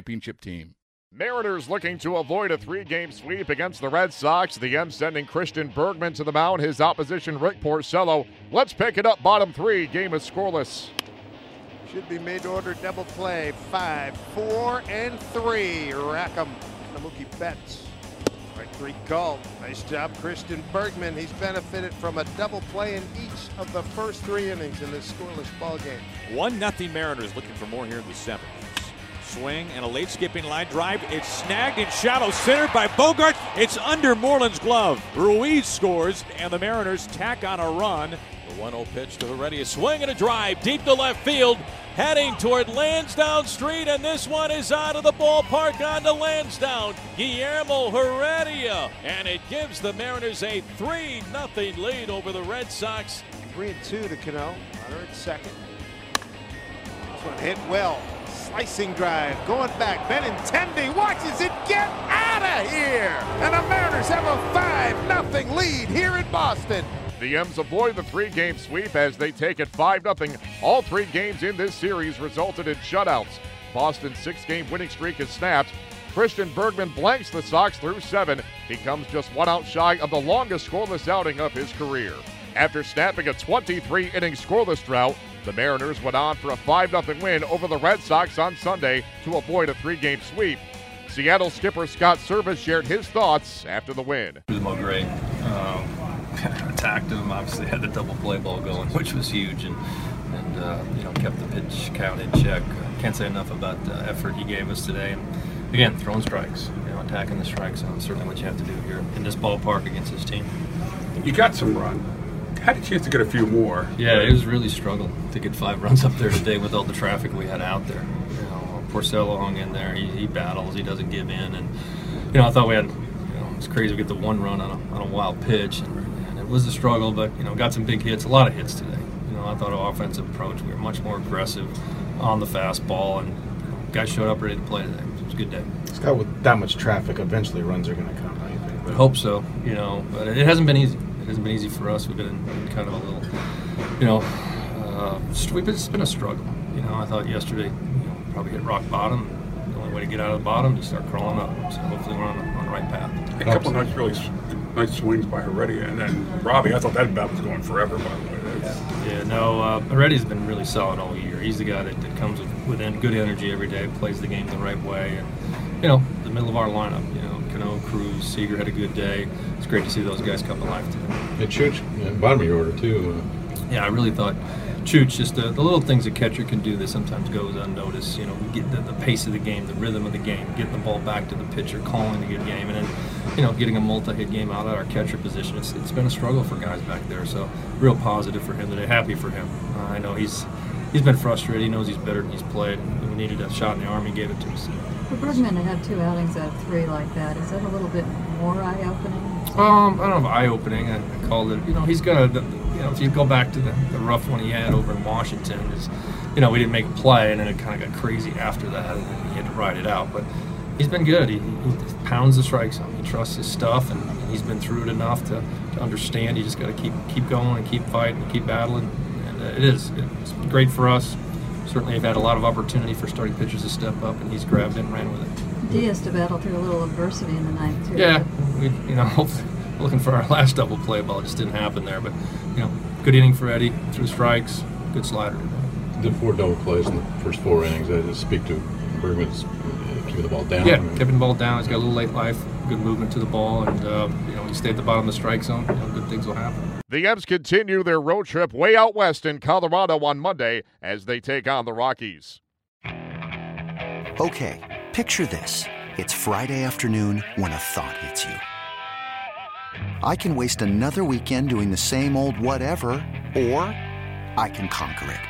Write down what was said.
championship team. Mariners looking to avoid a three game sweep against the Red Sox. The M sending Christian Bergman to the mound, his opposition Rick Porcello. Let's pick it up, bottom three. Game is scoreless. Should be made to order double play. Five, four, and three. Rackham, Mookie Betts. Strike three called. Nice job, Christian Bergman. He's benefited from a double play in each of the first three innings in this scoreless ball game. One nothing Mariners looking for more here in the seventh. Swing and a late skipping line drive. It's snagged in shallow center by Bogaerts. It's under Moreland's glove. Ruiz scores, and the Mariners tack on a run. The 1 0 pitch to Heredia. Swing and a drive deep to left field. Heading toward Lansdowne Street, and this one is out of the ballpark onto Lansdowne. Guillermo Heredia. And it gives the Mariners a 3 0 lead over the Red Sox. 3 and 2 to Cano. Runner at second. This one hit well. Slicing drive, going back. Benintendi watches it get out of here. And the Mariners have a 5 0 lead here in Boston. The M's avoid the three game sweep as they take it 5 0. All three games in this series resulted in shutouts. Boston's six game winning streak is snapped. Christian Bergman blanks the Sox through seven. He comes just one out shy of the longest scoreless outing of his career. After snapping a 23 inning scoreless drought, the Mariners went on for a 5 0 win over the Red Sox on Sunday to avoid a three game sweep. Seattle skipper Scott Servais shared his thoughts after the win. Kuzmo great. Um, attacked him. Obviously had the double play ball going, which was huge, and and uh, you know kept the pitch count in check. Can't say enough about the effort he gave us today. And again, throwing strikes, you know, attacking the strike zone. Certainly what you have to do here in this ballpark against this team. You got some run. Had a chance to get a few more. Yeah, it was really struggle to get five runs up there today with all the traffic we had out there. You know, Porcello hung in there. He, he battles. He doesn't give in. And you know, I thought we had. You know, it's crazy to get the one run on a, on a wild pitch. And, and it was a struggle, but you know, got some big hits. A lot of hits today. You know, I thought our offensive approach. We were much more aggressive on the fastball, and you know, guys showed up ready to play today. It was a good day. Scott, with that much traffic, eventually runs are going to come. I think. I hope so. You know, but it hasn't been easy. It hasn't been easy for us. We've been in kind of a little, you know, uh, we've been, it's been a struggle. You know, I thought yesterday, you know, probably hit rock bottom. The only way to get out of the bottom, you start crawling up. So hopefully we're on the, on the right path. A couple nice, really nice swings by Heredia, and then Robbie. I thought that bat was going forever. By the way, That's- Yeah, no, uh, Heredia's been really solid all year. He's the guy that, that comes with, with good energy every day, plays the game the right way, and you know, the middle of our lineup. You know, Cano, Cruz, Seager had a good day. It's great to see those guys come to life today. Yeah, Chooch, bottom of your order too. Yeah, I really thought Chooch, just the, the little things a catcher can do that sometimes goes unnoticed. You know, we get the, the pace of the game, the rhythm of the game, getting the ball back to the pitcher, calling a good game, and then, you know, getting a multi-hit game out of our catcher position. It's, it's been a struggle for guys back there. So, real positive for him today. Happy for him. Uh, I know he's he's been frustrated. He knows he's better than he's played. We needed a shot in the arm. He gave it to us. For Bergman to have two outings out of three like that, is that a little bit more eye-opening? Um, I don't know if eye-opening. I, I called it. You know, he's gonna. You know, if you go back to the, the rough one he had over in Washington, is you know we didn't make a play, and then it kind of got crazy after that, and he had to ride it out. But he's been good. He, he pounds the strike zone. He trusts his stuff, and he's been through it enough to, to understand. You just got to keep keep going and keep fighting, and keep battling. And uh, it is. It's great for us. Certainly, have had a lot of opportunity for starting pitchers to step up, and he's grabbed it and ran with it. Diaz to battle through a little adversity in the ninth too. Yeah, we, you know, looking for our last double play ball. It just didn't happen there. But, you know, good inning for Eddie, through strikes, good slider today. The four double plays in the first four innings. I just speak to Bergman's uh, keeping the ball down. Yeah, keeping the ball down. He's got a little late life, good movement to the ball, and uh, you know he stayed at the bottom of the strike zone. You know, good things will happen. The M's continue their road trip way out west in Colorado on Monday as they take on the Rockies. Okay, picture this. It's Friday afternoon when a thought hits you. I can waste another weekend doing the same old whatever, or I can conquer it.